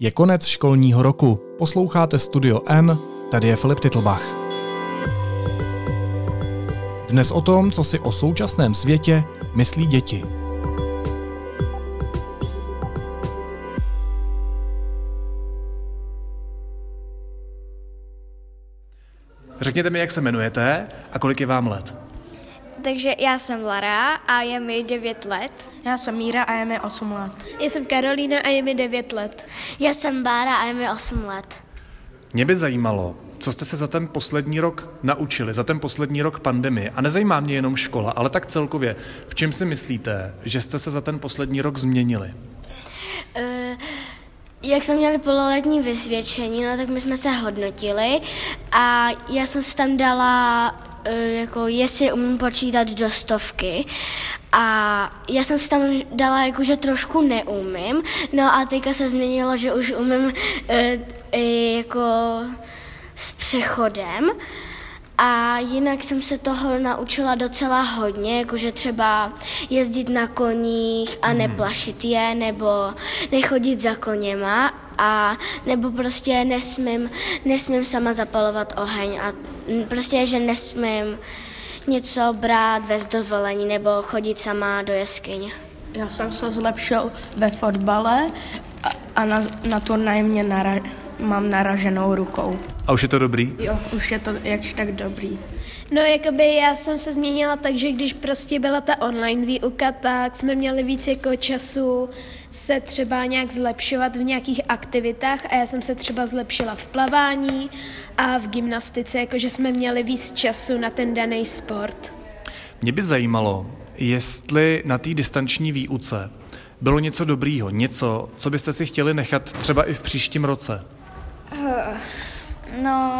Je konec školního roku. Posloucháte Studio N, tady je Filip Titlbach. Dnes o tom, co si o současném světě myslí děti. Řekněte mi, jak se jmenujete a kolik je vám let. Takže já jsem Lara a je mi 9 let. Já jsem Míra a je mi 8 let. Já jsem Karolína a je mi 9 let. Já jsem Bára a je mi 8 let. Mě by zajímalo, co jste se za ten poslední rok naučili, za ten poslední rok pandemie. A nezajímá mě jenom škola, ale tak celkově. V čem si myslíte, že jste se za ten poslední rok změnili? Uh, jak jsme měli pololetní vysvědčení, no tak my jsme se hodnotili a já jsem si tam dala jako jestli umím počítat do stovky. A já jsem si tam dala jako, že trošku neumím, no a teďka se změnilo, že už umím e, e, jako s přechodem. A jinak jsem se toho naučila docela hodně, jakože třeba jezdit na koních a hmm. neplašit je, nebo nechodit za koněma a nebo prostě nesmím, nesmím sama zapalovat oheň a prostě, že nesmím něco brát bez dovolení nebo chodit sama do jeskyně. Já jsem se zlepšil ve fotbale a, a na, na turnaj mě nara, mám naraženou rukou. A už je to dobrý? Jo, už je to jakž tak dobrý. No, jakoby já jsem se změnila tak, že když prostě byla ta online výuka, tak jsme měli víc jako času se třeba nějak zlepšovat v nějakých aktivitách a já jsem se třeba zlepšila v plavání a v gymnastice, jakože jsme měli víc času na ten daný sport. Mě by zajímalo, jestli na té distanční výuce bylo něco dobrýho, něco, co byste si chtěli nechat třeba i v příštím roce? Uh, no,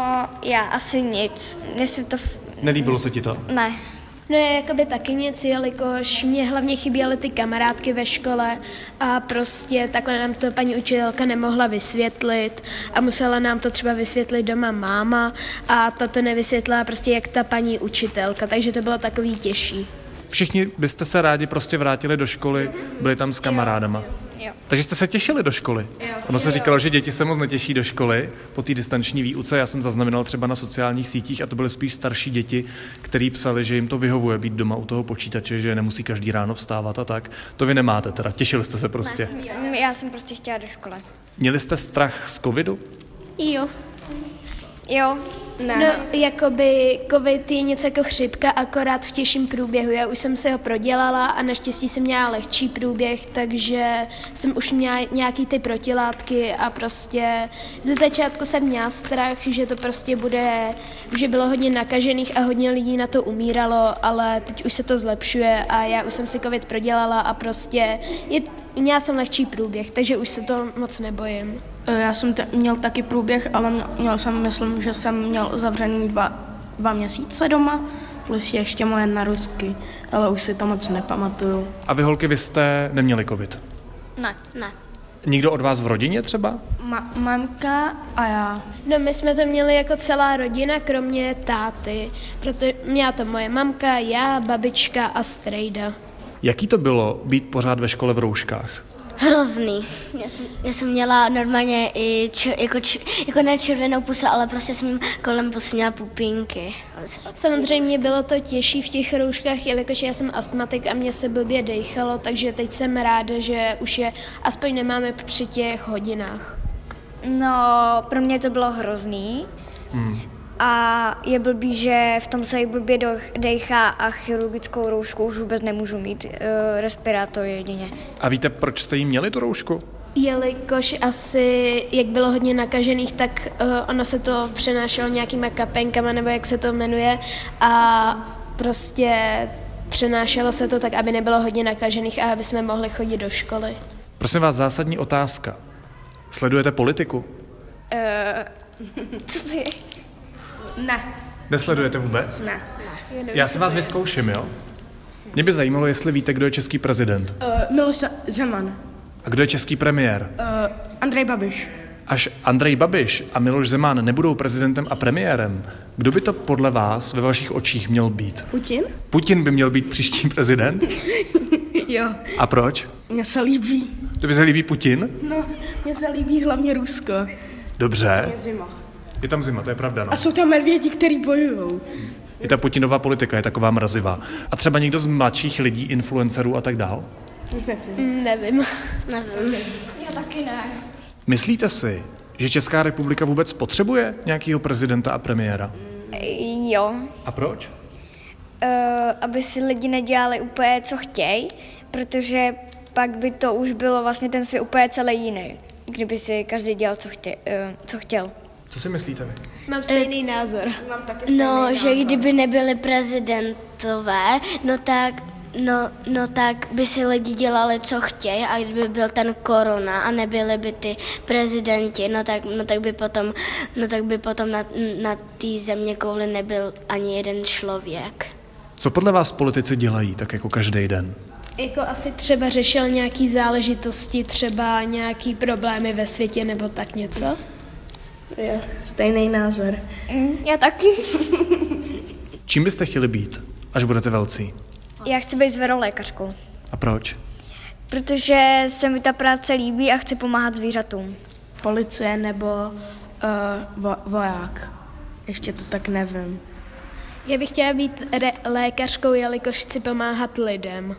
já asi nic. Mně se to... Nelíbilo se ti to? Ne. No je jakoby taky nic, jelikož mě hlavně chyběly ty kamarádky ve škole a prostě takhle nám to paní učitelka nemohla vysvětlit a musela nám to třeba vysvětlit doma máma a ta to nevysvětlila prostě jak ta paní učitelka, takže to bylo takový těžší. Všichni byste se rádi prostě vrátili do školy, byli tam s kamarádama. Jo. Takže jste se těšili do školy. Jo. Ono se říkalo, že děti se moc netěší do školy po té distanční výuce. Já jsem zaznamenal třeba na sociálních sítích a to byly spíš starší děti, kteří psali, že jim to vyhovuje být doma u toho počítače, že nemusí každý ráno vstávat a tak. To vy nemáte teda, těšili jste se prostě. Ne, já jsem prostě chtěla do školy. Měli jste strach z covidu? Jo. Jo, ne. No, jakoby covid je něco jako chřipka, akorát v těžším průběhu. Já už jsem se ho prodělala a naštěstí jsem měla lehčí průběh, takže jsem už měla nějaký ty protilátky a prostě ze začátku jsem měla strach, že to prostě bude, že bylo hodně nakažených a hodně lidí na to umíralo, ale teď už se to zlepšuje a já už jsem si covid prodělala a prostě je, měla jsem lehčí průběh, takže už se to moc nebojím. E, já jsem t- měl taky průběh, ale měl jsem, myslím, že jsem měl zavřený dva, dva měsíce doma, plus ještě moje narusky, ale už si to moc nepamatuju. A vy holky, vy jste neměli covid? Ne, ne. Nikdo od vás v rodině třeba? Ma- mamka a já. No my jsme to měli jako celá rodina, kromě táty, protože měla to moje mamka, já, babička a strejda. Jaký to bylo být pořád ve škole v rouškách? Hrozný. Já jsem, já jsem měla normálně i čer, jako, čer, jako ne červenou pusu, ale prostě jsem kolem pusy měla pupínky. Samozřejmě bylo to těžší v těch rouškách, jelikož já jsem astmatik a mě se blbě dejchalo, takže teď jsem ráda, že už je aspoň nemáme při těch hodinách. No, pro mě to bylo hrozný. Hmm. A je blbý, že v tom se blbě dechá a chirurgickou roušku už vůbec nemůžu mít, uh, respirátor jedině. A víte, proč jste jí měli tu roušku? Jelikož asi, jak bylo hodně nakažených, tak uh, ono se to přenášelo nějakýma kapenkama, nebo jak se to jmenuje, a prostě přenášelo se to tak, aby nebylo hodně nakažených a aby jsme mohli chodit do školy. Prosím vás, zásadní otázka. Sledujete politiku? Uh, co ty? Ne. Nesledujete vůbec? Ne. Já si vás vyzkouším, jo? Mě by zajímalo, jestli víte, kdo je český prezident. Uh, Miloš Zeman. A kdo je český premiér? Uh, Andrej Babiš. Až Andrej Babiš a Miloš Zeman nebudou prezidentem a premiérem, kdo by to podle vás ve vašich očích měl být? Putin? Putin by měl být příští prezident? jo. A proč? Mně se líbí. To by se líbí Putin? No, Mně se líbí hlavně Rusko. Dobře. Je zima. Je tam zima, to je pravda. No. A jsou tam medvědi, který bojují. I ta Putinová politika je taková mrazivá. A třeba někdo z mladších lidí, influencerů a tak dál? Mm, nevím. Nevím. Myslíte si, že Česká republika vůbec potřebuje nějakého prezidenta a premiéra? Jo, A proč? uh, aby si lidi nedělali úplně, co chtějí, protože pak by to už bylo vlastně ten svět úplně celý jiný, kdyby si každý dělal, co, chtě, uh, co chtěl. Co si myslíte vy? Mám stejný názor. No, že kdyby nebyli prezidentové, no tak No, no tak by si lidi dělali, co chtějí a kdyby byl ten korona a nebyli by ty prezidenti, no tak, no tak by potom, no tak by potom na, na té země kouli nebyl ani jeden člověk. Co podle vás politici dělají, tak jako každý den? Jako asi třeba řešil nějaký záležitosti, třeba nějaký problémy ve světě nebo tak něco. Je stejný názor. Mm, já taky. Čím byste chtěli být, až budete velcí? Já chci být zverolékařkou, A proč? protože se mi ta práce líbí a chci pomáhat zvířatům. Policie nebo uh, vo, voják. Ještě to tak nevím. Já bych chtěla být re- lékařkou, jelikož chci pomáhat lidem.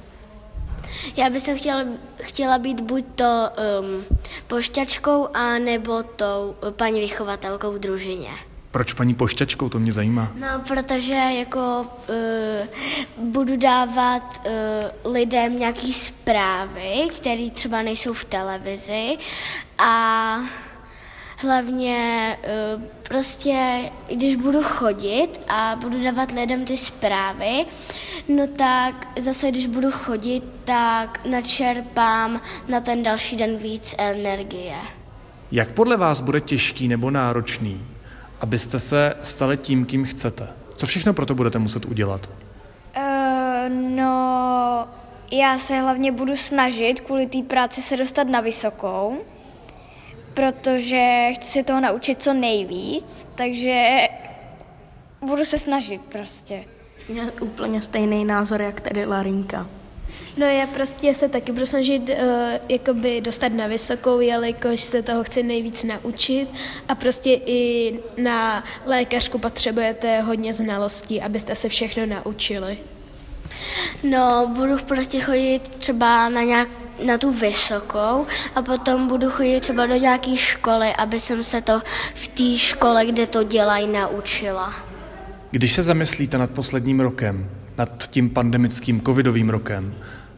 Já bych chtěla, chtěla být buď to um, pošťačkou, a nebo tou uh, paní vychovatelkou v družině. Proč paní pošťačkou, to mě zajímá. No, protože jako uh, budu dávat uh, lidem nějaký zprávy, které třeba nejsou v televizi a hlavně uh, prostě, když budu chodit a budu dávat lidem ty zprávy, no tak zase, když budu chodit, tak načerpám na ten další den víc energie. Jak podle vás bude těžký nebo náročný, abyste se stali tím, kým chcete? Co všechno pro to budete muset udělat? Uh, no, já se hlavně budu snažit kvůli té práci se dostat na vysokou, protože chci se toho naučit co nejvíc, takže budu se snažit prostě. Mě úplně stejný názor, jak tady Larinka. No já prostě se taky budu snažit uh, jakoby dostat na vysokou, jelikož se toho chci nejvíc naučit a prostě i na lékařku potřebujete hodně znalostí, abyste se všechno naučili. No, budu prostě chodit třeba na, nějak, na tu vysokou a potom budu chodit třeba do nějaké školy, aby jsem se to v té škole, kde to dělají, naučila. Když se zamyslíte nad posledním rokem, nad tím pandemickým covidovým rokem,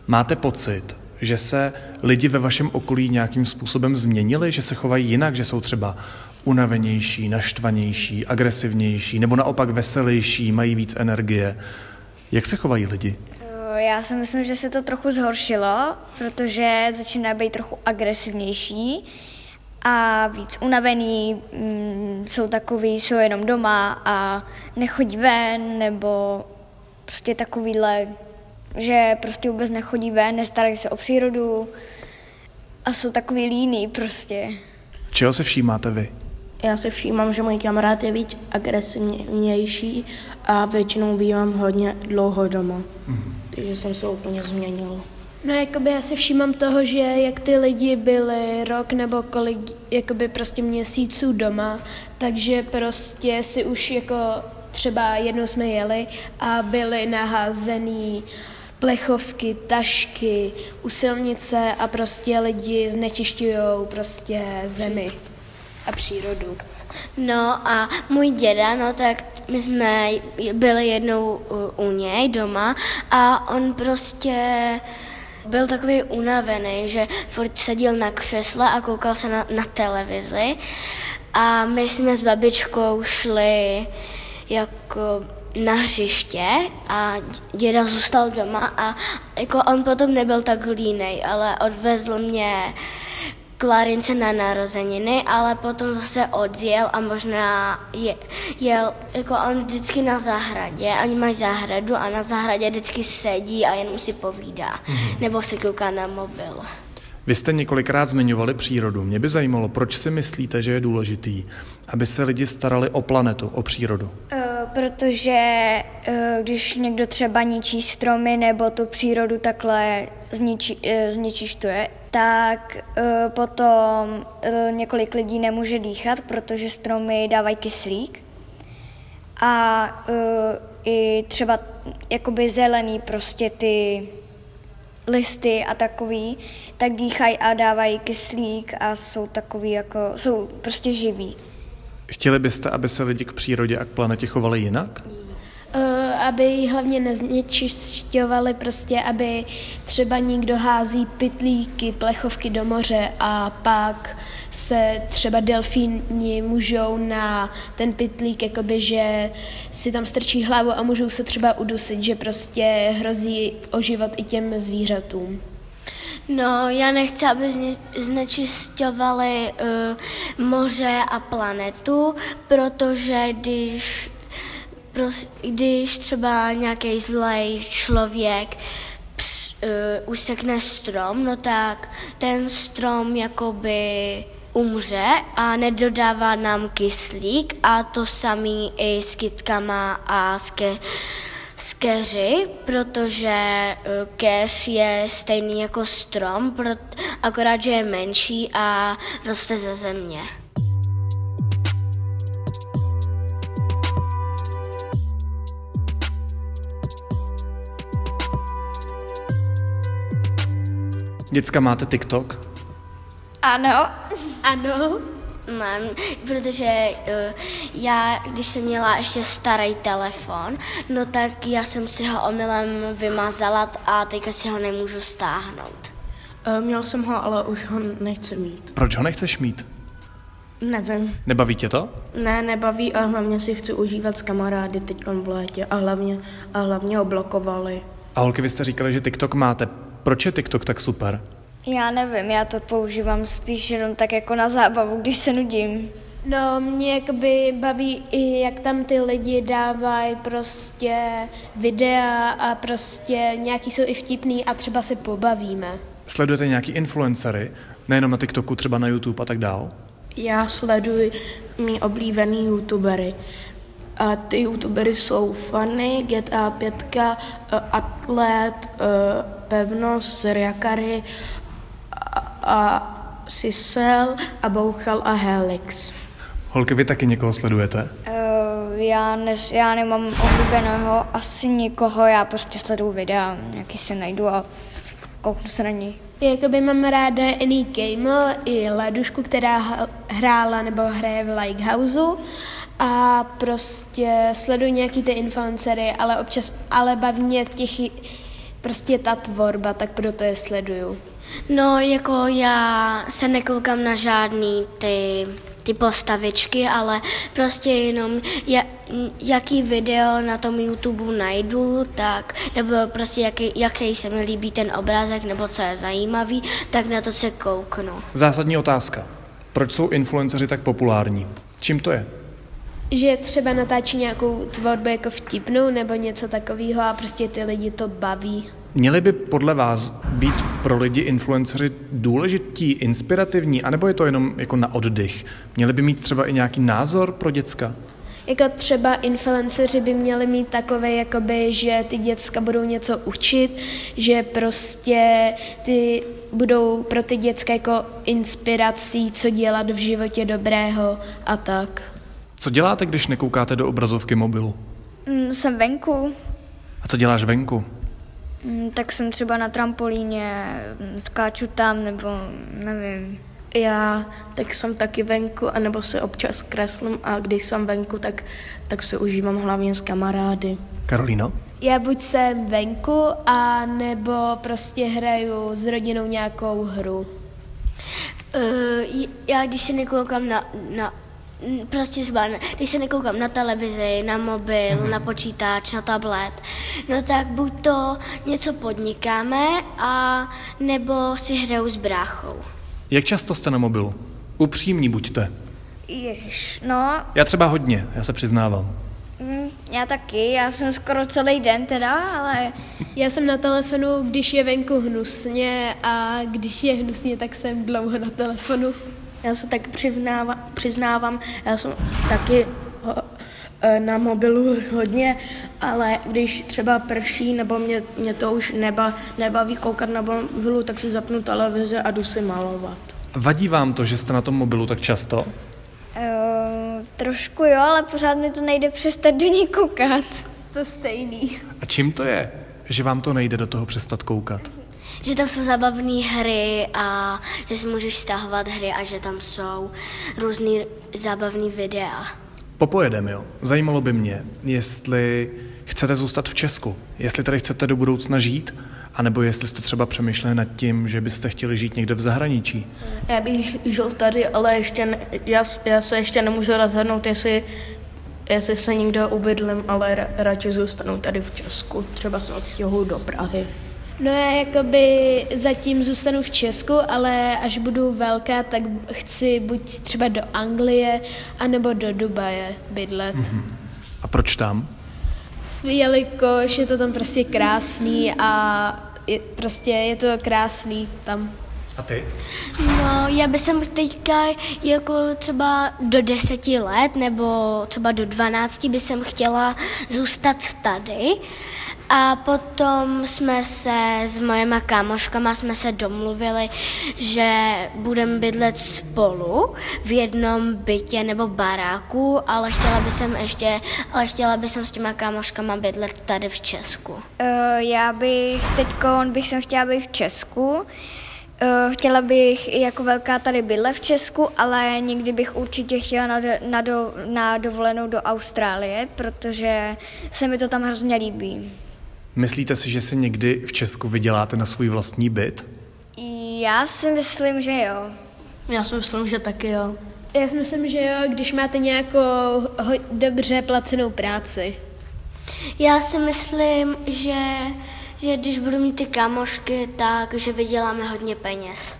máte pocit, že se lidi ve vašem okolí nějakým způsobem změnili, že se chovají jinak, že jsou třeba unavenější, naštvanější, agresivnější, nebo naopak veselější, mají víc energie. Jak se chovají lidi? Uh, Já si myslím, že se to trochu zhoršilo, protože začíná být trochu agresivnější a víc unavený, mm, jsou takový, jsou jenom doma a nechodí ven, nebo prostě takovýhle, že prostě vůbec nechodí ven, nestarají se o přírodu a jsou takový líný prostě. Čeho se všímáte vy? Já se všímám, že můj kamarád je víc agresivnější a většinou bývám hodně dlouho doma. Takže jsem se úplně změnil. No jakoby já si všímám toho, že jak ty lidi byli rok nebo kolik jakoby prostě měsíců doma, takže prostě si už jako třeba jednou jsme jeli a byly naházený plechovky, tašky u silnice a prostě lidi znečišťují prostě zemi a přírodu. No a můj děda, no tak my jsme byli jednou u, něj doma a on prostě byl takový unavený, že furt seděl na křesle a koukal se na, na televizi. A my jsme s babičkou šli jako na hřiště a děda zůstal doma a jako on potom nebyl tak línej, ale odvezl mě Klarince na narozeniny, ale potom zase odjel a možná je, jel, jako on vždycky na zahradě, oni mají zahradu a na zahradě vždycky sedí a jenom si povídá, mm-hmm. nebo si kouká na mobil. Vy jste několikrát zmiňovali přírodu. Mě by zajímalo, proč si myslíte, že je důležitý, aby se lidi starali o planetu, o přírodu? Uh, protože eh, když někdo třeba ničí stromy nebo tu přírodu takhle zničí, eh, zničištuje, tak potom několik lidí nemůže dýchat, protože stromy dávají kyslík. A i třeba jakoby zelený prostě ty listy a takový, tak dýchají a dávají kyslík a jsou takový jako, jsou prostě živí. Chtěli byste, aby se lidi k přírodě a k planetě chovali jinak? Uh, aby hlavně neznečišťovali prostě, aby třeba někdo hází pytlíky, plechovky do moře a pak se třeba delfíni můžou na ten pytlík, jakoby, že si tam strčí hlavu a můžou se třeba udusit, že prostě hrozí o život i těm zvířatům. No, já nechci, aby znečisťovali uh, moře a planetu, protože když, pros, když třeba nějaký zlej člověk ps, uh, usekne strom, no tak ten strom jakoby umře a nedodává nám kyslík a to samý i s kytkama a s, ke, s keři, protože e, keř je stejný jako strom, akorát, že je menší a roste ze země. Děcka, máte TikTok? Ano. Ano. Ne, protože uh, já, když jsem měla ještě starý telefon, no tak já jsem si ho omylem vymazala a teďka si ho nemůžu stáhnout. Uh, měl jsem ho, ale už ho nechci mít. Proč ho nechceš mít? Nevím. Nebaví tě to? Ne, nebaví a hlavně si chci užívat s kamarády teď v létě a hlavně, a hlavně ho blokovali. A holky, vy jste říkali, že TikTok máte. Proč je TikTok tak super? Já nevím, já to používám spíš jenom tak jako na zábavu, když se nudím. No, mě jakoby baví i, jak tam ty lidi dávají prostě videa a prostě nějaký jsou i vtipný a třeba se pobavíme. Sledujete nějaký influencery, nejenom na TikToku, třeba na YouTube a tak dál? Já sleduji mý oblíbený youtubery. A ty youtubery jsou Funny, GTA 5, Atlet, Pevnost, Seriakary a Sisel a Bouchal a Helix. Holky, vy taky někoho sledujete? Uh, já, ne, já nemám oblíbeného asi nikoho, já prostě sleduju videa, nějaký se najdu a kouknu se na ní. Jakoby mám ráda Annie Gamel i Ledušku, která hrála nebo hraje v Lighthouse a prostě sleduji nějaký ty influencery, ale občas, ale baví mě těch, prostě ta tvorba, tak proto je sleduju. No, jako já se nekoukám na žádný ty, ty postavičky, ale prostě jenom ja, jaký video na tom YouTube najdu, tak, nebo prostě jaký, jaký se mi líbí ten obrázek, nebo co je zajímavý, tak na to se kouknu. Zásadní otázka. Proč jsou influenceři tak populární? Čím to je? Že třeba natáčí nějakou tvorbu jako vtipnou nebo něco takového a prostě ty lidi to baví. Měli by podle vás být pro lidi influenceři důležití, inspirativní, anebo je to jenom jako na oddych? Měli by mít třeba i nějaký názor pro děcka? Jako třeba influenceři by měli mít takové, jakoby, že ty děcka budou něco učit, že prostě ty budou pro ty děcka jako inspirací, co dělat v životě dobrého a tak. Co děláte, když nekoukáte do obrazovky mobilu? Mm, jsem venku. A co děláš venku? Mm, tak jsem třeba na trampolíně, mm, skáču tam, nebo nevím. Já tak jsem taky venku, anebo se občas kreslím a když jsem venku, tak, tak se užívám hlavně s kamarády. Karolíno? Já buď jsem venku, a nebo prostě hraju s rodinou nějakou hru. Uh, já když se nekoukám na, na prostě zba, když se nekoukám na televizi, na mobil, mm-hmm. na počítač, na tablet, no tak buď to něco podnikáme a nebo si hraju s bráchou. Jak často jste na mobilu? Upřímní buďte. Ježiš, no. Já třeba hodně, já se přiznávám. Mm, já taky, já jsem skoro celý den teda, ale... Já jsem na telefonu, když je venku hnusně a když je hnusně, tak jsem dlouho na telefonu. Já se tak přiznávám, přiznávám já jsem taky E, Na mobilu hodně, ale když třeba prší nebo mě, mě to už neba, nebaví koukat na mobilu, tak si zapnu televizi a jdu si malovat. Vadí vám to, že jste na tom mobilu tak často? Uh, trošku jo, ale pořád mi to nejde přestat do ní koukat. To stejný. A čím to je, že vám to nejde do toho přestat koukat? Že tam jsou zábavné hry a že si můžeš stahovat hry a že tam jsou různý zábavné videa. Popojedem, jo. Zajímalo by mě, jestli chcete zůstat v Česku, jestli tady chcete do budoucna žít, anebo jestli jste třeba přemýšleli nad tím, že byste chtěli žít někde v zahraničí. Já bych žil tady, ale ještě ne, já, já se ještě nemůžu rozhodnout, jestli, jestli se někde ubydlím, ale ra, radši zůstanu tady v Česku. Třeba se odstěhuju do Prahy. No já jakoby zatím zůstanu v Česku, ale až budu velká, tak chci buď třeba do Anglie, anebo do Dubaje bydlet. Mm-hmm. A proč tam? Jelikož je to tam prostě krásný a je, prostě je to krásný tam. A ty? No, já bych sem teďka jako třeba do deseti let nebo třeba do dvanácti by jsem chtěla zůstat tady. A potom jsme se s mojima kámoškama jsme se domluvili, že budeme bydlet spolu v jednom bytě nebo baráku, ale chtěla bych jsem ještě, ale chtěla bych jsem s těma kámoškama bydlet tady v Česku. Uh, já bych teď bych jsem chtěla být v Česku. Uh, chtěla bych jako velká tady bydlet v Česku, ale někdy bych určitě chtěla na, do, na, do, na dovolenou do Austrálie, protože se mi to tam hrozně líbí. Myslíte si, že si někdy v Česku vyděláte na svůj vlastní byt? Já si myslím, že jo. Já si myslím, že taky jo. Já si myslím, že jo, když máte nějakou ho- dobře placenou práci. Já si myslím, že, že když budu mít ty kámošky, tak že vyděláme hodně peněz.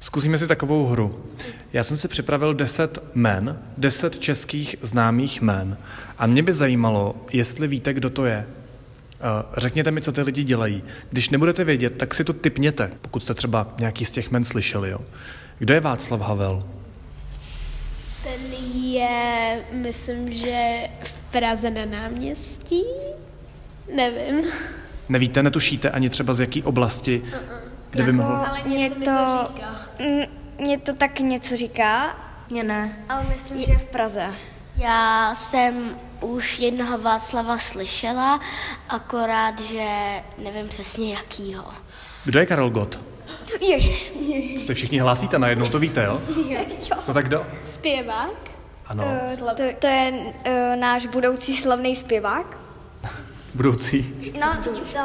Zkusíme si takovou hru. Já jsem si připravil 10 men, 10 českých známých men a mě by zajímalo, jestli víte, kdo to je. Eh, Řekněte mi, co ty lidi dělají. Když nebudete vědět, tak si to typněte, pokud jste třeba nějaký z těch men slyšeli. Jo. Kdo je Václav Havel? Ten je, myslím, že v Praze na náměstí. Nevím. Nevíte, netušíte ani třeba z jaký oblasti, kde by mohl... Ale Mě něco mi to to- říká. Mně to tak něco říká, Mně ne. ale myslím, že v Praze. Já jsem už jednoho Václava slyšela, akorát, že nevím přesně jakýho. Kdo je Karel Gott? Ježiš. Se všichni hlásíte najednou, to víte, jo? No tak kdo? Zpěvák? Ano, Eh, To, to je uh, náš budoucí slavný zpěvák. budoucí. No, to.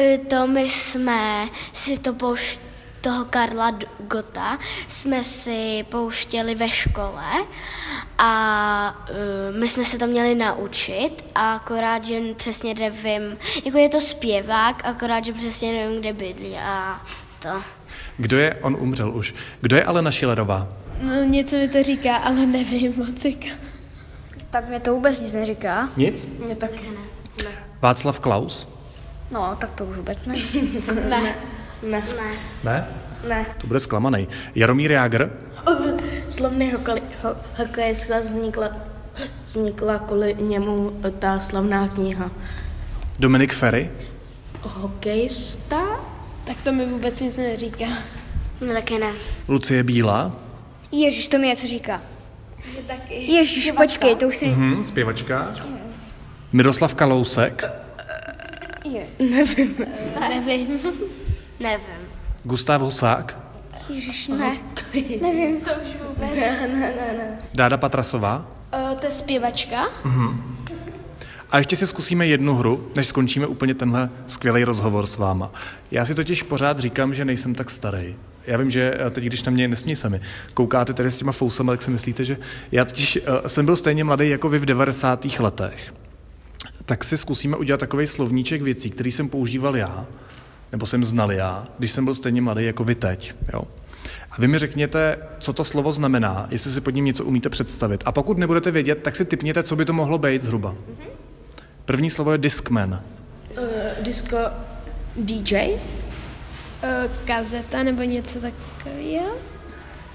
E, To my jsme si to pouš- toho Karla Gota jsme si pouštěli ve škole a uh, my jsme se to měli naučit, a akorát, že přesně nevím, jako je to zpěvák, akorát, že přesně nevím, kde bydlí a to. Kdo je, on umřel už, kdo je Alena Šilerová? No něco mi to říká, ale nevím moc. jako. Tak mě to vůbec nic neříká. Nic? Mně taky ne. Václav Klaus? No, tak to už vůbec ne. Ne. Ne. Ne? Ne. To bude zklamaný. Jaromír Jágr? Slavný hokej, ho, hokejista vznikla, vznikla kvůli němu ta slavná kniha. Dominik Ferry? Hokejista? Tak to mi vůbec nic neříká. No taky ne. Lucie Bílá? Ježiš, to mi něco říká. Je taky. Ježiš, počkej, to už si... Hm, zpěvačka. Miroslav Kalousek? Je. Nevím. Nevím. Gustav Husák? Ježiš, ne. Nevím. To už vůbec. Dáda Patrasová? O, to je zpěvačka. A ještě si zkusíme jednu hru, než skončíme úplně tenhle skvělý rozhovor s váma. Já si totiž pořád říkám, že nejsem tak starý. Já vím, že eh, teď, když na mě nesmí se mi, koukáte tady s těma fousama, tak si myslíte, že já totiž uh, jsem byl stejně mladý jako vy v 90. letech. Tak si zkusíme udělat takový slovníček věcí, který jsem používal já, nebo jsem znal já, když jsem byl stejně mladý jako vy teď. Jo? A vy mi řekněte, co to slovo znamená, jestli si pod ním něco umíte představit. A pokud nebudete vědět, tak si typněte, co by to mohlo být zhruba. První slovo je Discman. Uh, disco DJ? O, kazeta nebo něco takového.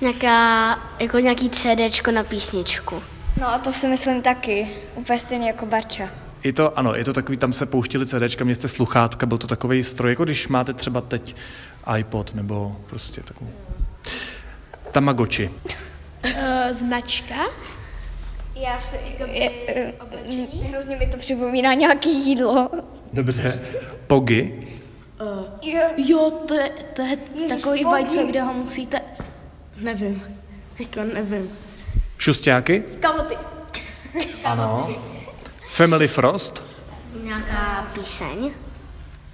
Nějaká, jako nějaký CDčko na písničku. No a to si myslím taky, úplně stejně jako Barča. Je to, ano, je to takový, tam se pouštili CDčka, měli jste sluchátka, byl to takový stroj, jako když máte třeba teď iPod nebo prostě takovou. Tamagotchi. Uh, značka? Já si, je, je, hrozně mi to připomíná nějaký jídlo. Dobře. Pogy. Uh, jo. jo, to je, to je takový vajce, kde ho musíte... Nevím. Jako nevím. Šustáky? Kalhoty. Ano. Family Frost? Nějaká píseň?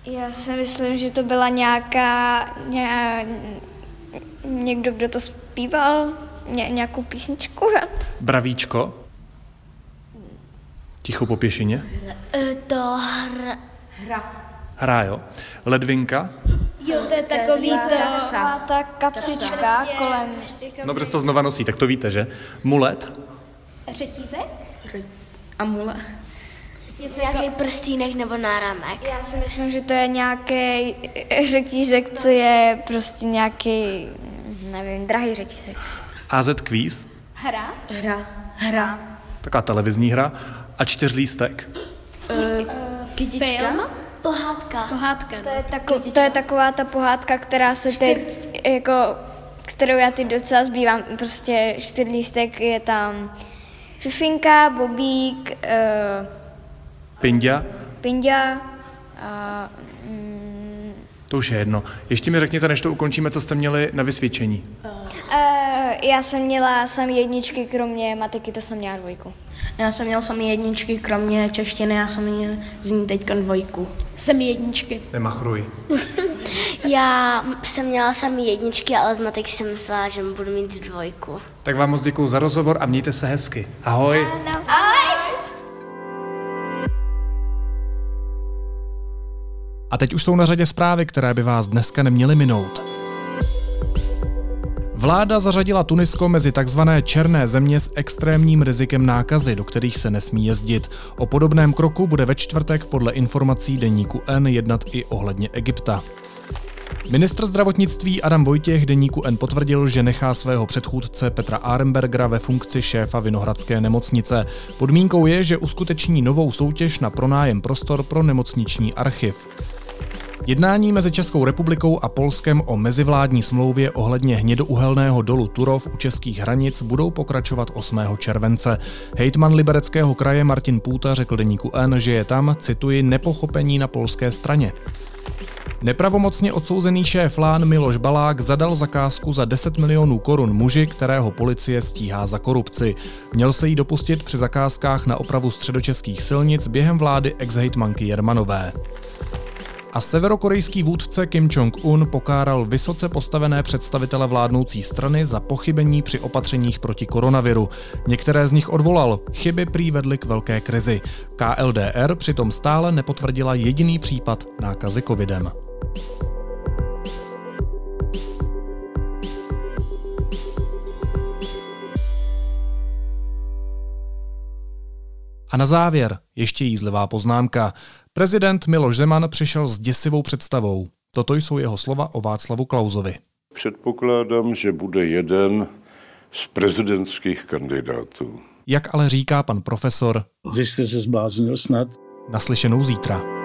Já si myslím, že to byla nějaká, ně, někdo, kdo to zpíval, ně, nějakou písničku. Bravíčko? Ticho po pěšině? E, to hra... Hra. Hra, jo. Ledvinka? Jo, to je takový to... Taková ta kapsička kolem. No, protože to znova nosí, tak to víte, že? Mulet? Řetízek? Amule. Nějaký prstínek nebo náramek. Já si myslím, že to je nějaký řetízek, co je prostě nějaký, nevím, drahý řetízek. AZ Quiz? Hra? Hra. Hra. Taková televizní hra. A čtyřlístek? Uh, kytička. Film? Pohádka. Pohádka. To je, tako, to je taková ta pohádka, která se teď, jako, kterou já teď docela zbývám, prostě čtyřlístek je tam Fifinka, Bobík, uh, Pindia? Pindia a mm, To už je jedno. Ještě mi řekněte, než to ukončíme, co jste měli na vysvědčení. uh, já jsem měla samý jedničky, kromě matiky, to jsem měla dvojku. Já jsem měl samý jedničky, kromě češtiny, já jsem měl z ní teďka dvojku. Jsem jedničky. Nemachruj. Já jsem měla samý jedničky, ale z matiky jsem myslela, že budu mít dvojku. Tak vám moc děkuji za rozhovor a mějte se hezky. Ahoj. A teď už jsou na řadě zprávy, které by vás dneska neměly minout. Vláda zařadila Tunisko mezi tzv. černé země s extrémním rizikem nákazy, do kterých se nesmí jezdit. O podobném kroku bude ve čtvrtek podle informací deníku N jednat i ohledně Egypta. Ministr zdravotnictví Adam Vojtěch deníku N potvrdil, že nechá svého předchůdce Petra Arembergera ve funkci šéfa Vinohradské nemocnice. Podmínkou je, že uskuteční novou soutěž na pronájem prostor pro nemocniční archiv. Jednání mezi Českou republikou a Polskem o mezivládní smlouvě ohledně hnědouhelného dolu Turov u českých hranic budou pokračovat 8. července. Hejtman libereckého kraje Martin Půta řekl deníku N, že je tam, cituji, nepochopení na polské straně. Nepravomocně odsouzený šéf Lán Miloš Balák zadal zakázku za 10 milionů korun muži, kterého policie stíhá za korupci. Měl se jí dopustit při zakázkách na opravu středočeských silnic během vlády ex-hejtmanky Jermanové. A severokorejský vůdce Kim Jong-un pokáral vysoce postavené představitele vládnoucí strany za pochybení při opatřeních proti koronaviru. Některé z nich odvolal, chyby prý vedly k velké krizi. KLDR přitom stále nepotvrdila jediný případ nákazy covidem. A na závěr ještě jízlivá poznámka. Prezident Miloš Zeman přišel s děsivou představou. Toto jsou jeho slova o Václavu Klauzovi. Předpokládám, že bude jeden z prezidentských kandidátů. Jak ale říká pan profesor, Vy jste se zbláznil snad? naslyšenou zítra.